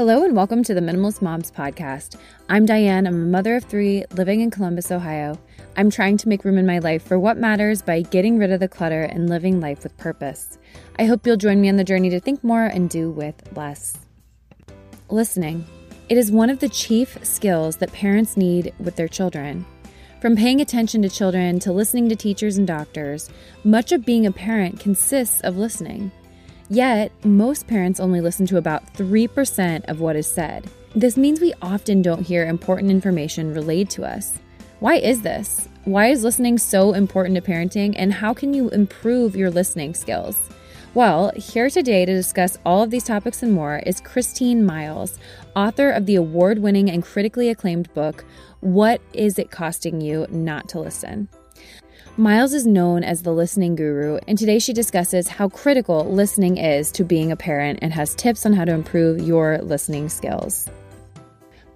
Hello and welcome to the Minimalist Moms podcast. I'm Diane. I'm a mother of three living in Columbus, Ohio. I'm trying to make room in my life for what matters by getting rid of the clutter and living life with purpose. I hope you'll join me on the journey to think more and do with less. Listening. It is one of the chief skills that parents need with their children. From paying attention to children to listening to teachers and doctors, much of being a parent consists of listening. Yet, most parents only listen to about 3% of what is said. This means we often don't hear important information relayed to us. Why is this? Why is listening so important to parenting, and how can you improve your listening skills? Well, here today to discuss all of these topics and more is Christine Miles, author of the award winning and critically acclaimed book, What Is It Costing You Not to Listen? Miles is known as the listening guru, and today she discusses how critical listening is to being a parent and has tips on how to improve your listening skills.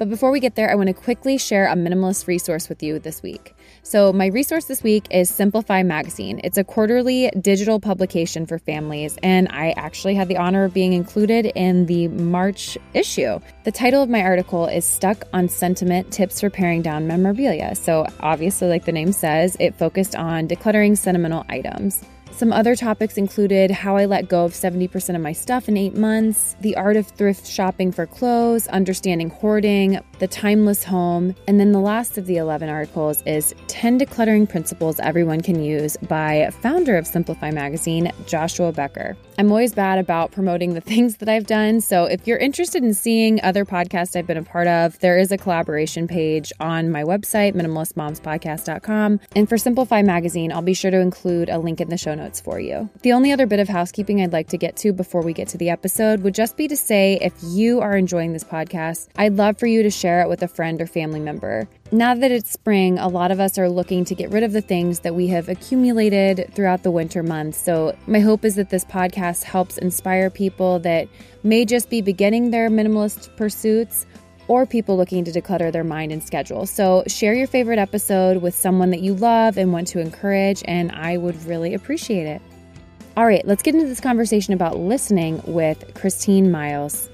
But before we get there, I want to quickly share a minimalist resource with you this week. So, my resource this week is Simplify Magazine. It's a quarterly digital publication for families, and I actually had the honor of being included in the March issue. The title of my article is Stuck on Sentiment Tips for Paring Down Memorabilia. So, obviously, like the name says, it focused on decluttering sentimental items. Some other topics included how I let go of 70% of my stuff in eight months, the art of thrift shopping for clothes, understanding hoarding, the timeless home, and then the last of the 11 articles is 10 decluttering principles everyone can use by founder of Simplify Magazine, Joshua Becker. I'm always bad about promoting the things that I've done, so if you're interested in seeing other podcasts I've been a part of, there is a collaboration page on my website, minimalistmomspodcast.com. And for Simplify Magazine, I'll be sure to include a link in the show notes notes for you. The only other bit of housekeeping I'd like to get to before we get to the episode would just be to say if you are enjoying this podcast, I'd love for you to share it with a friend or family member. Now that it's spring, a lot of us are looking to get rid of the things that we have accumulated throughout the winter months. So, my hope is that this podcast helps inspire people that may just be beginning their minimalist pursuits or people looking to declutter their mind and schedule. So, share your favorite episode with someone that you love and want to encourage, and I would really appreciate it. All right, let's get into this conversation about listening with Christine Miles.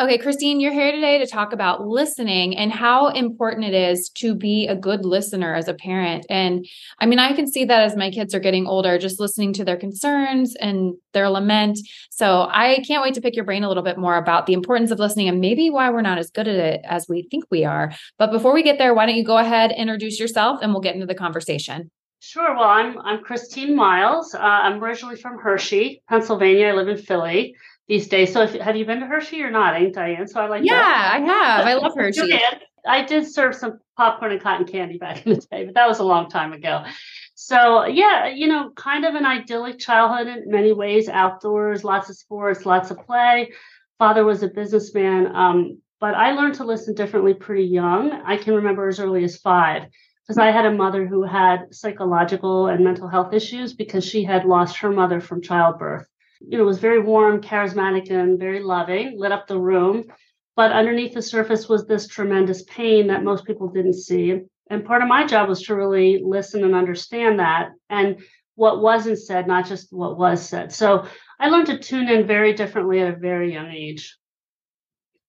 Okay, Christine, you're here today to talk about listening and how important it is to be a good listener as a parent. And I mean, I can see that as my kids are getting older, just listening to their concerns and their lament. So I can't wait to pick your brain a little bit more about the importance of listening and maybe why we're not as good at it as we think we are. But before we get there, why don't you go ahead, introduce yourself, and we'll get into the conversation. Sure. Well, I'm I'm Christine Miles. Uh, I'm originally from Hershey, Pennsylvania. I live in Philly these days. So if, have you been to Hershey or not, ain't Diane? So I like Yeah, that. I have. I love Hershey. I did serve some popcorn and cotton candy back in the day, but that was a long time ago. So yeah, you know, kind of an idyllic childhood in many ways, outdoors, lots of sports, lots of play. Father was a businessman. Um, but I learned to listen differently pretty young. I can remember as early as five because I had a mother who had psychological and mental health issues because she had lost her mother from childbirth you know, it was very warm, charismatic, and very loving, lit up the room. But underneath the surface was this tremendous pain that most people didn't see. And part of my job was to really listen and understand that and what wasn't said, not just what was said. So I learned to tune in very differently at a very young age.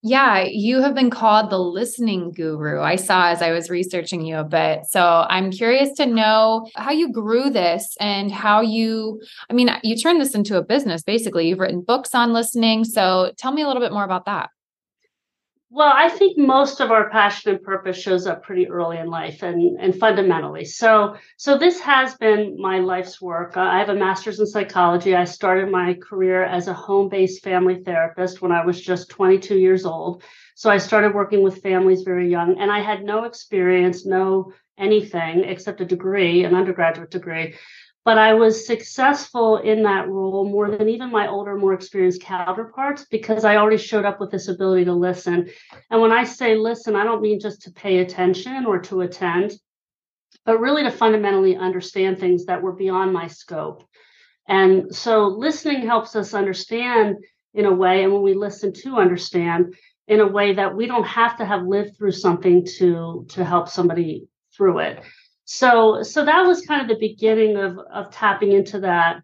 Yeah, you have been called the listening guru. I saw as I was researching you a bit. So I'm curious to know how you grew this and how you, I mean, you turned this into a business basically. You've written books on listening. So tell me a little bit more about that. Well, I think most of our passion and purpose shows up pretty early in life and, and fundamentally. So, so this has been my life's work. Uh, I have a master's in psychology. I started my career as a home-based family therapist when I was just 22 years old. So I started working with families very young and I had no experience, no anything except a degree, an undergraduate degree but I was successful in that role more than even my older, more experienced counterparts because I already showed up with this ability to listen. And when I say listen, I don't mean just to pay attention or to attend, but really to fundamentally understand things that were beyond my scope. And so listening helps us understand in a way. And when we listen to understand, in a way that we don't have to have lived through something to to help somebody through it. So so that was kind of the beginning of of tapping into that.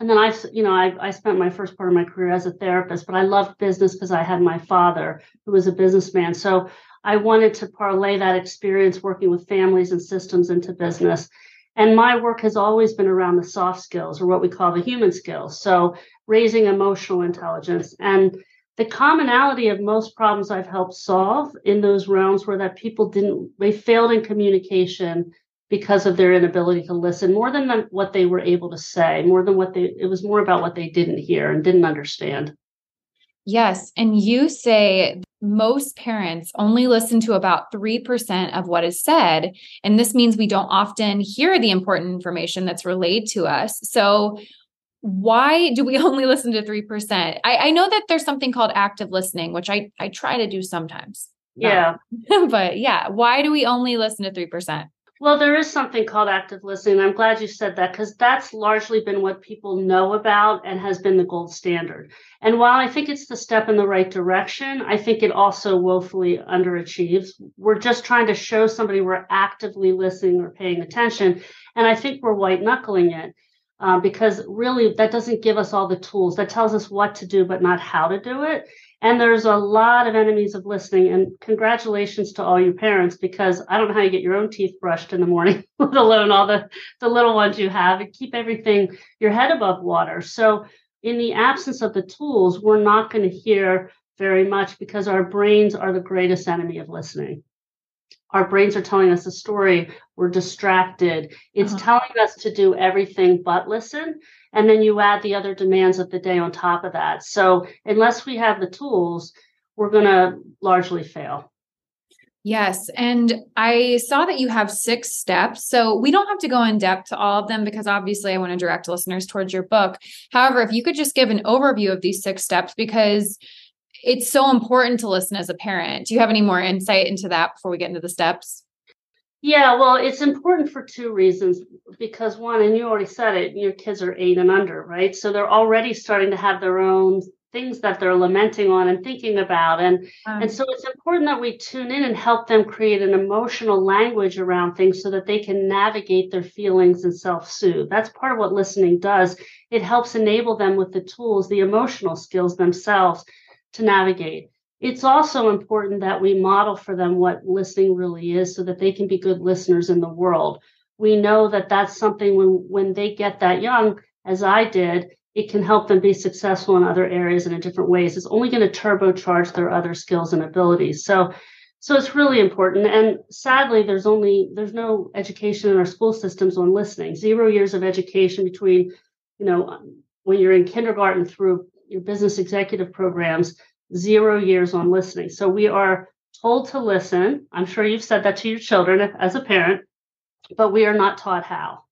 And then I, you know, I, I spent my first part of my career as a therapist, but I loved business because I had my father who was a businessman. So I wanted to parlay that experience working with families and systems into business. And my work has always been around the soft skills or what we call the human skills. So raising emotional intelligence. And the commonality of most problems I've helped solve in those realms were that people didn't, they failed in communication because of their inability to listen more than what they were able to say, more than what they, it was more about what they didn't hear and didn't understand. Yes. And you say most parents only listen to about 3% of what is said. And this means we don't often hear the important information that's relayed to us. So, why do we only listen to 3%? I, I know that there's something called active listening, which I, I try to do sometimes. Yeah. but yeah, why do we only listen to 3%? Well, there is something called active listening. And I'm glad you said that because that's largely been what people know about and has been the gold standard. And while I think it's the step in the right direction, I think it also woefully underachieves. We're just trying to show somebody we're actively listening or paying attention. And I think we're white knuckling it. Uh, because really that doesn't give us all the tools that tells us what to do but not how to do it and there's a lot of enemies of listening. And congratulations to all you parents, because I don't know how you get your own teeth brushed in the morning, let alone all the, the little ones you have, and keep everything, your head above water. So, in the absence of the tools, we're not going to hear very much because our brains are the greatest enemy of listening. Our brains are telling us a story. We're distracted. It's uh-huh. telling us to do everything but listen and then you add the other demands of the day on top of that so unless we have the tools we're going to largely fail Yes. And I saw that you have six steps. So we don't have to go in depth to all of them because obviously I want to direct listeners towards your book. However, if you could just give an overview of these six steps because it's so important to listen as a parent. Do you have any more insight into that before we get into the steps? Yeah, well, it's important for two reasons. Because one, and you already said it, your kids are eight and under, right? So they're already starting to have their own things that they're lamenting on and thinking about. And um, and so it's important that we tune in and help them create an emotional language around things so that they can navigate their feelings and self-soothe. That's part of what listening does. It helps enable them with the tools, the emotional skills themselves to navigate. It's also important that we model for them what listening really is so that they can be good listeners in the world. We know that that's something when when they get that young as i did it can help them be successful in other areas and in different ways. It's only going to turbocharge their other skills and abilities. So so it's really important. And sadly there's only there's no education in our school systems on listening. Zero years of education between you know when you're in kindergarten through your business executive programs zero years on listening. So we are told to listen. I'm sure you've said that to your children as a parent, but we are not taught how.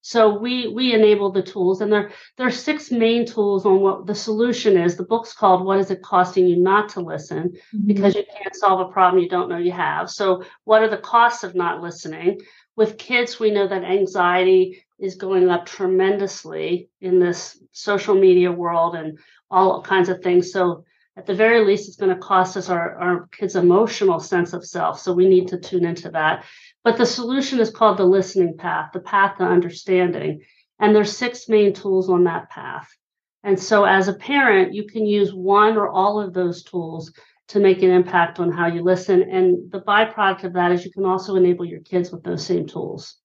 So we we enable the tools, and there there are six main tools on what the solution is. The book's called "What Is It Costing You Not to Listen?" Mm-hmm. Because you can't solve a problem you don't know you have. So what are the costs of not listening? With kids, we know that anxiety is going up tremendously in this social media world and all kinds of things. So at the very least, it's going to cost us our, our kids' emotional sense of self. So we need to tune into that. But the solution is called the listening path, the path to understanding. And there's six main tools on that path. And so as a parent, you can use one or all of those tools to make an impact on how you listen. And the byproduct of that is you can also enable your kids with those same tools.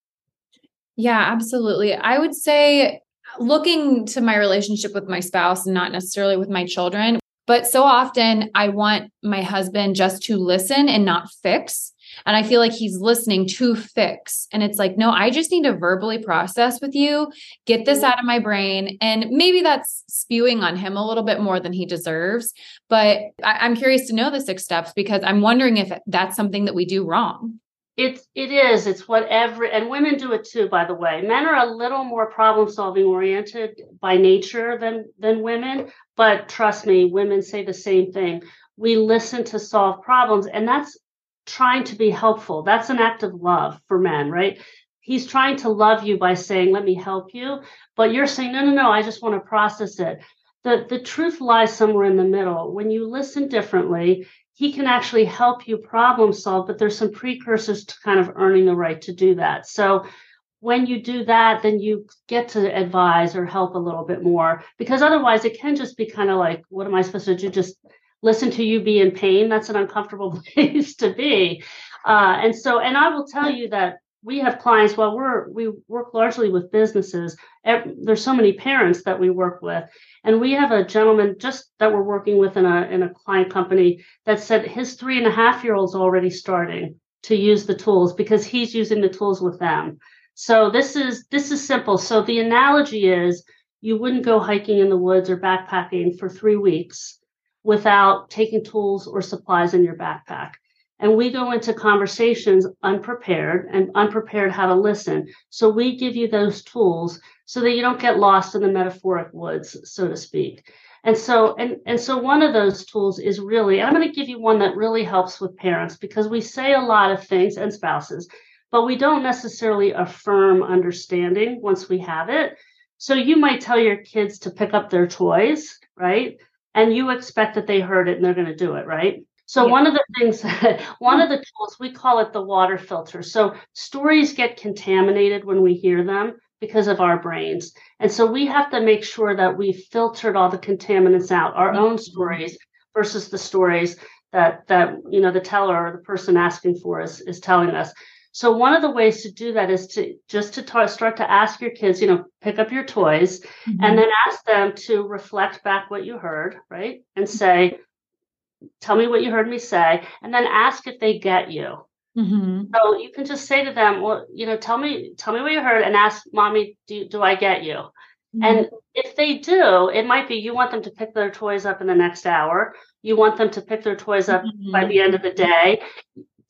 Yeah, absolutely. I would say looking to my relationship with my spouse and not necessarily with my children, but so often I want my husband just to listen and not fix. And I feel like he's listening to fix. And it's like, no, I just need to verbally process with you, get this mm-hmm. out of my brain. And maybe that's spewing on him a little bit more than he deserves. But I- am curious to know the six steps because I'm wondering if that's something that we do wrong. It's it is. It's what every and women do it too, by the way. Men are a little more problem solving oriented by nature than than women, but trust me, women say the same thing. We listen to solve problems, and that's trying to be helpful. That's an act of love for men, right? He's trying to love you by saying, Let me help you. But you're saying, No, no, no, I just want to process it. the, the truth lies somewhere in the middle. When you listen differently, he can actually help you problem solve, but there's some precursors to kind of earning the right to do that. So when you do that, then you get to advise or help a little bit more because otherwise it can just be kind of like, what am I supposed to do? Just listen to you be in pain. That's an uncomfortable place to be. Uh, and so, and I will tell you that we have clients while we're we work largely with businesses there's so many parents that we work with. And we have a gentleman just that we're working with in a in a client company that said his three and a half year old's already starting to use the tools because he's using the tools with them. So this is this is simple. So the analogy is you wouldn't go hiking in the woods or backpacking for three weeks without taking tools or supplies in your backpack and we go into conversations unprepared and unprepared how to listen. So we give you those tools so that you don't get lost in the metaphoric woods, so to speak. And so, and, and so one of those tools is really, I'm going to give you one that really helps with parents because we say a lot of things and spouses, but we don't necessarily affirm understanding once we have it. So you might tell your kids to pick up their toys, right? And you expect that they heard it and they're going to do it, right? So yeah. one of the things, one of the tools, we call it the water filter. So stories get contaminated when we hear them because of our brains. And so we have to make sure that we filtered all the contaminants out, our own mm-hmm. stories versus the stories that that you know the teller or the person asking for is is telling us. So one of the ways to do that is to just to ta- start to ask your kids, you know, pick up your toys mm-hmm. and then ask them to reflect back what you heard, right? And say, tell me what you heard me say, and then ask if they get you. Mm-hmm. So you can just say to them, well, you know, tell me, tell me what you heard, and ask mommy, do do I get you? Mm-hmm. And if they do, it might be you want them to pick their toys up in the next hour. You want them to pick their toys up mm-hmm. by the end of the day.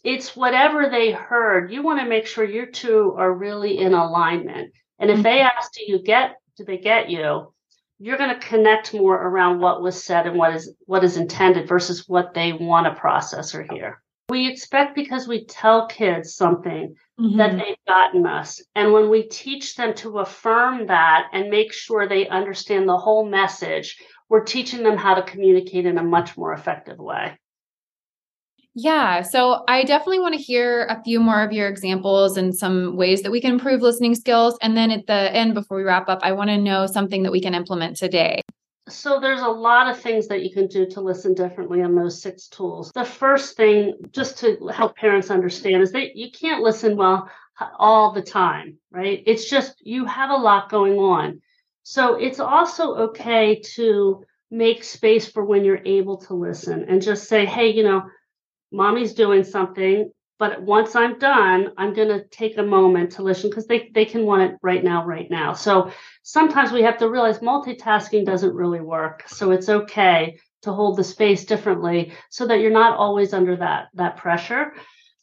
It's whatever they heard. You want to make sure you two are really in alignment. And if they mm-hmm. ask, do you get, do they get you? You're going to connect more around what was said and what is what is intended versus what they want to process or hear. We expect because we tell kids something mm-hmm. that they've gotten us. And when we teach them to affirm that and make sure they understand the whole message, we're teaching them how to communicate in a much more effective way. Yeah. So I definitely want to hear a few more of your examples and some ways that we can improve listening skills. And then at the end, before we wrap up, I want to know something that we can implement today. So there's a lot of things that you can do to listen differently on those six tools. The first thing, just to help parents understand, is that you can't listen well uh, all the time, right? It's just you have a lot going on. So it's also okay to make space for when you're able to listen and just say, hey, you know, mommy's doing something but once i'm done i'm going to take a moment to listen because they, they can want it right now right now. So sometimes we have to realize multitasking doesn't really work so it's okay to hold the space differently so that you're not always under that that pressure.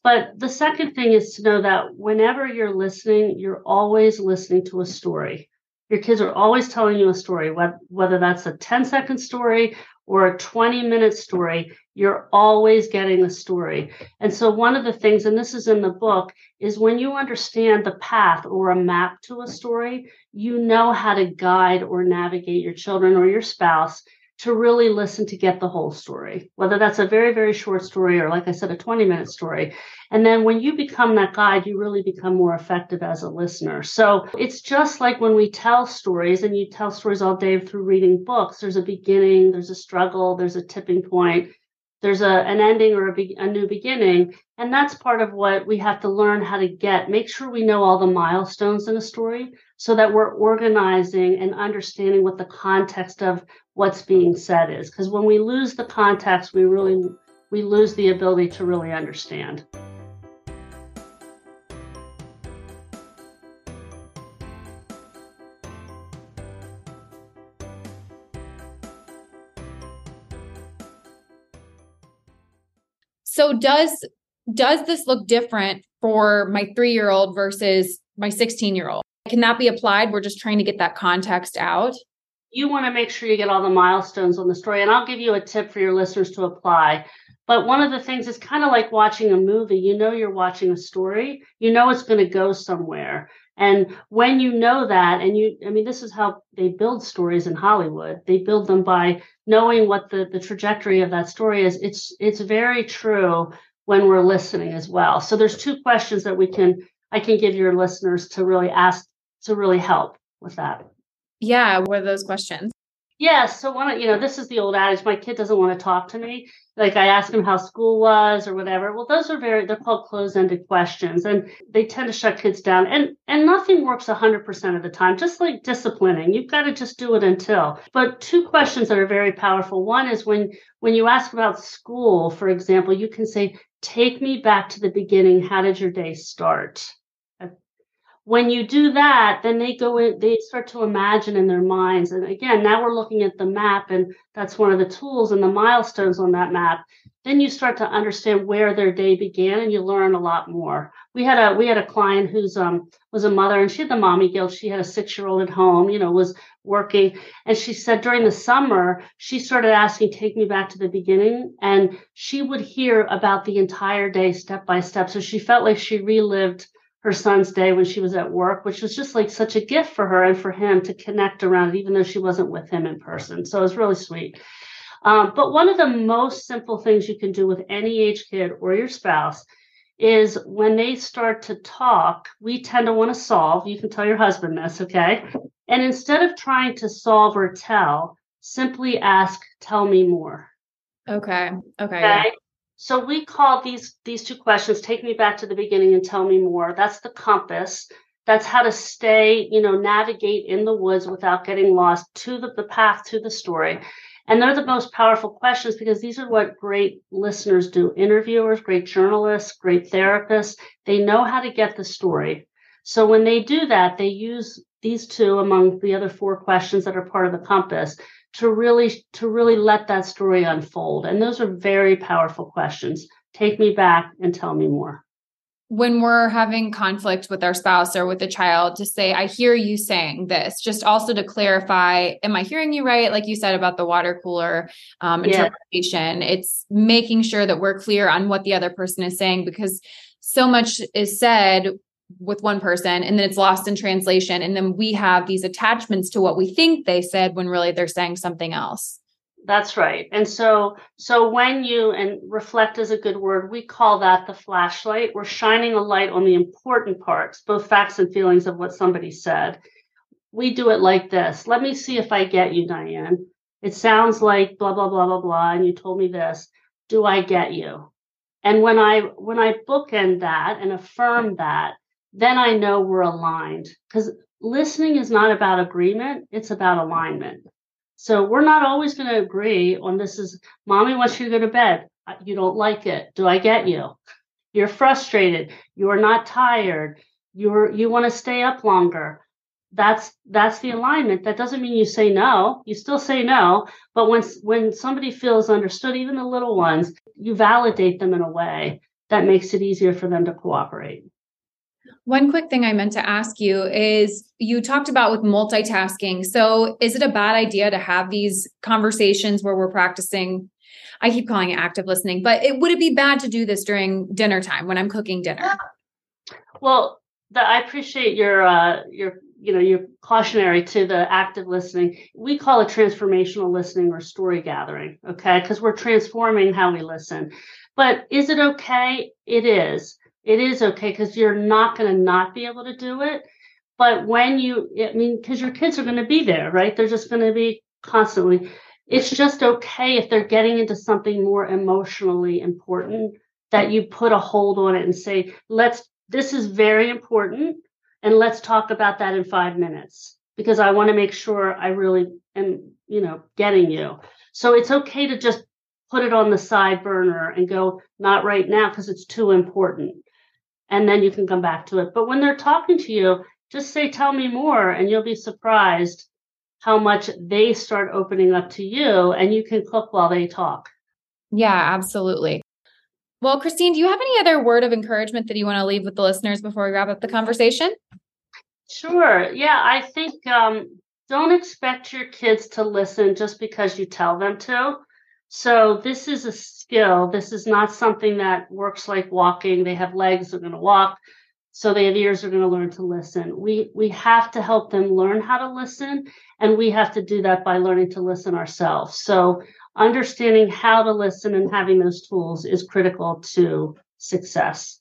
But the second thing is to know that whenever you're listening you're always listening to a story. Your kids are always telling you a story whether that's a 10 second story or a 20 minute story, you're always getting a story. And so, one of the things, and this is in the book, is when you understand the path or a map to a story, you know how to guide or navigate your children or your spouse to really listen to get the whole story, whether that's a very, very short story or, like I said, a 20 minute story. And then when you become that guide, you really become more effective as a listener. So it's just like when we tell stories, and you tell stories all day through reading books, there's a beginning, there's a struggle, there's a tipping point, there's a, an ending or a, be, a new beginning. And that's part of what we have to learn how to get. Make sure we know all the milestones in a story so that we're organizing and understanding what the context of what's being said is. Because when we lose the context, we really we lose the ability to really understand. So does does this look different for my 3-year-old versus my 16-year-old? Can that be applied? We're just trying to get that context out. You want to make sure you get all the milestones on the story and I'll give you a tip for your listeners to apply. But one of the things is kind of like watching a movie. You know you're watching a story. You know it's going to go somewhere And when you know that, and you, I mean, this is how they build stories in Hollywood. They build them by knowing what the, the trajectory of that story is. It's it's very true when we're listening as well. So there's two questions that we can I can give your listeners to really ask to really help with that. Yeah, what are those questions? Yeah, so one, you know, this is the old adage: my kid doesn't want to talk to me. Like I ask them how school was or whatever. Well, those are very they're called closed-ended questions, and they tend to shut kids down. And and nothing works hundred percent of the time. Just like disciplining, you've got to just do it until. But two questions that are very powerful. One is when when you ask about school, for example, you can say, "Take me back to the beginning. How did your day start?" When you do that, then they go in, they start to imagine in their minds. And again, now we're looking at the map, and that's one of the tools and the milestones on that map. Then you start to understand where their day began, and you learn a lot more. We had a we had a client who's um was a mother, and she had the mommy guilt. She had a six year old at home, you know, was working, and she said during the summer she started asking, "Take me back to the beginning," and she would hear about the entire day step by step. So she felt like she relived her son's day when she was at work, which was just like such a gift for her and for him to connect around it, even though she wasn't with him in person. So it was really sweet. Um, but one of the most simple things you can do with any age kid or your spouse is when they start to talk, we tend to want to solve. You can tell your husband this, okay? And instead of trying to solve or tell, simply ask, tell me more. Okay. Okay. okay? Yeah. So we call these these two questions take me back to the beginning and tell me more. That's the compass. That's how to stay, you know, navigate in the woods without getting lost to the, the path to the story. And they're the most powerful questions because these are what great listeners do. Interviewers, great journalists, great therapists, they know how to get the story. So when they do that, they use these two among the other four questions that are part of the compass to really to really let that story unfold. And those are very powerful questions. Take me back and tell me more. When we're having conflict with our spouse or with a child to say i hear you saying this just also to clarify am i hearing you right? Like you said about the water cooler um, interpretation. Yeah. it's making sure that we're clear on what the other person is saying because so much is said with one person and then it's lost in translation and then we have these attachments to what we think they said when really they're saying something else. That's right. And so so when you and reflect is a good word we call that the flashlight. We're shining a light on the important parts both facts and feelings of what somebody said. We do it like this. Let me see if i get you diane. It sounds like blah blah blah blah blah and you told me this. Do i get you? And when i when i bookend that and affirm that then I know we're aligned because listening is not about agreement, it's about alignment. So we're not always going to agree on this is mommy wants you to go to bed. You don't like it. Do I get you? You're frustrated. You're not tired. You're you want to stay up longer. That's that's the alignment. That doesn't mean you say no. You still say no, but when when somebody feels understood, even the little ones, you validate them in a way that makes it easier for them to cooperate. One quick thing I meant to ask you is you talked about with multitasking. So, is it a bad idea to have these conversations where we're practicing? I keep calling it active listening, but it would it be bad to do this during dinner time when I'm cooking dinner? Well, the, I appreciate your uh, your you know your cautionary to the active listening. We call it transformational listening or story gathering, okay? Because we're transforming how we listen. But is it okay? It is it is okay because you're not going to not be able to do it. But when you, I mean, because your kids are going to be there, right? They're just going to be constantly. It's just okay if they're getting into something more emotionally important that you put a hold on it and say, let's, this is very important. And let's talk about that in five minutes because I want to make sure I really am, you know, getting you. So it's okay to just put it on the side burner and go, not right now because it's too important and then you can come back to it. But when they're talking to you, just say, Tell me more, and you'll be surprised how much they start opening up to you, and you can cook while they talk. Yeah, absolutely. Well, Christine, do you have any other word of encouragement that you want to leave with the listeners before we wrap up the conversation? Sure. Yeah, I think um, don't expect your kids to listen just because you tell them to. So this is a skill. This is not something that works like walking. They have legs, they're going to walk. so their ears they're going to learn to listen. We we have to help them learn how to listen, and we have to do that by learning to listen ourselves. So understanding how to listen and having those tools is critical to success.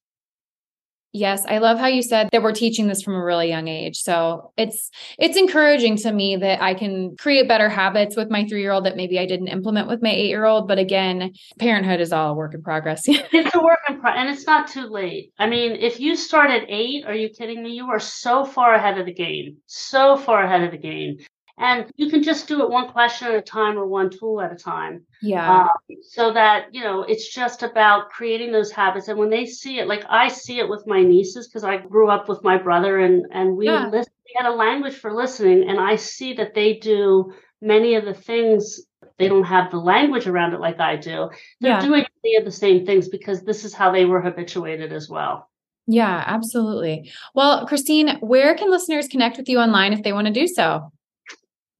Yes, I love how you said that we're teaching this from a really young age. So it's it's encouraging to me that I can create better habits with my 3-year-old that maybe I didn't implement with my 8-year-old, but again, parenthood is all a work in progress. it's a work in progress and it's not too late. I mean, if you start at 8, are you kidding me? You are so far ahead of the game. So far ahead of the game. And you can just do it one question at a time or one tool at a time. Yeah. Um, so that, you know, it's just about creating those habits. And when they see it, like I see it with my nieces, because I grew up with my brother and, and we, yeah. listen, we had a language for listening. And I see that they do many of the things they don't have the language around it like I do. They're yeah. doing many of the same things because this is how they were habituated as well. Yeah, absolutely. Well, Christine, where can listeners connect with you online if they want to do so?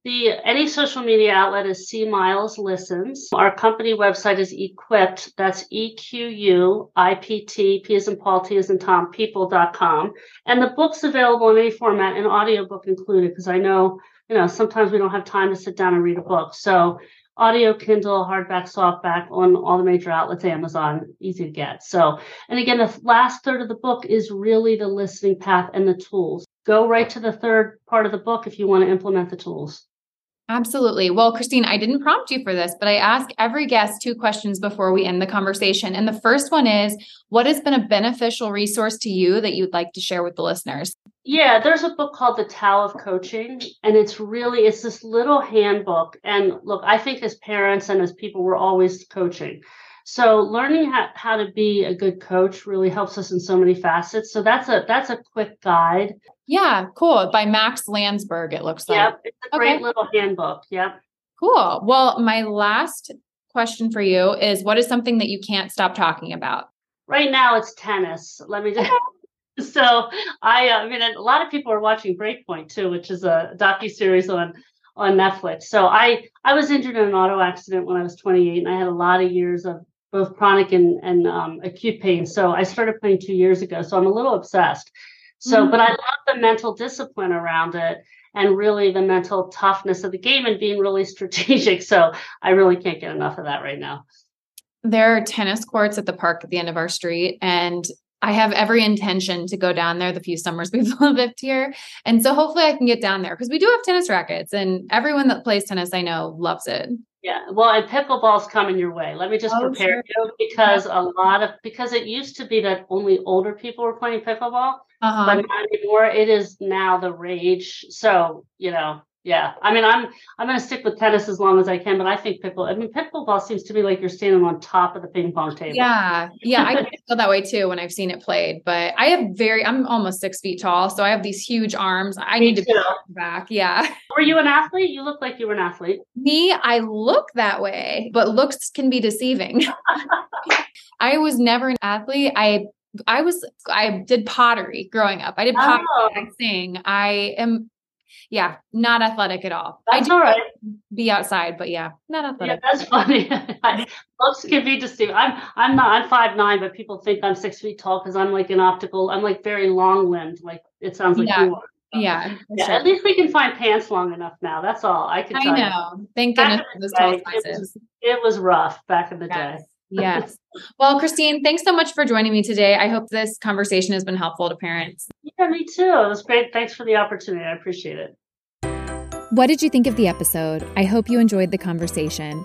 The any social media outlet is C Miles Listens. Our company website is Equipt. That's E Q U I P T P as in Paul T as in Tom people.com. And the book's available in any format, an audiobook included, because I know, you know, sometimes we don't have time to sit down and read a book. So audio, Kindle, hardback, softback on all the major outlets, Amazon, easy to get. So, and again, the last third of the book is really the listening path and the tools. Go right to the third part of the book if you want to implement the tools. Absolutely. Well, Christine, I didn't prompt you for this, but I ask every guest two questions before we end the conversation. And the first one is what has been a beneficial resource to you that you'd like to share with the listeners? Yeah, there's a book called The Tao of Coaching, and it's really it's this little handbook. And look, I think as parents and as people, we're always coaching. So learning how, how to be a good coach really helps us in so many facets. So that's a that's a quick guide. Yeah, cool. By Max Landsberg, it looks like. Yep, it's a great okay. little handbook. Yep. Cool. Well, my last question for you is what is something that you can't stop talking about? Right now it's tennis. Let me just so I, uh, I mean, a lot of people are watching Breakpoint too, which is a docu series on on Netflix. So I I was injured in an auto accident when I was 28, and I had a lot of years of both chronic and, and um, acute pain. So I started playing two years ago. So I'm a little obsessed. So, mm-hmm. but I love the mental discipline around it and really the mental toughness of the game and being really strategic. So I really can't get enough of that right now. There are tennis courts at the park at the end of our street. And I have every intention to go down there the few summers we've lived here. And so hopefully I can get down there because we do have tennis rackets and everyone that plays tennis I know loves it. Yeah, well, and pickleball's coming your way. Let me just oh, prepare sure. you because a lot of because it used to be that only older people were playing pickleball, uh-huh. but not anymore. It is now the rage. So you know, yeah, I mean, I'm I'm going to stick with tennis as long as I can, but I think pickle. I mean, pickleball seems to be like you're standing on top of the ping pong table. Yeah, yeah, I feel that way too when I've seen it played. But I have very, I'm almost six feet tall, so I have these huge arms. I Me need to be back. Yeah. Were you an athlete? You look like you were an athlete. Me, I look that way, but looks can be deceiving. I was never an athlete. I I was I did pottery growing up. I did oh. pottery. Oh. I sing. I am yeah, not athletic at all. That's I do all right. Be outside, but yeah, not athletic. Yeah, that's funny. Looks can be deceiving. I'm I'm not I'm five nine, but people think I'm six feet tall because I'm like an optical. I'm like very long limbed. Like it sounds like yeah. you are. So, yeah, yeah. Sure. At least we can find pants long enough now. That's all I can. I know. You. Thank goodness for those tall sizes. It, it was rough back in the yes. day. Yes. Well, Christine, thanks so much for joining me today. I hope this conversation has been helpful to parents. Yeah, me too. It was great. Thanks for the opportunity. I appreciate it. What did you think of the episode? I hope you enjoyed the conversation.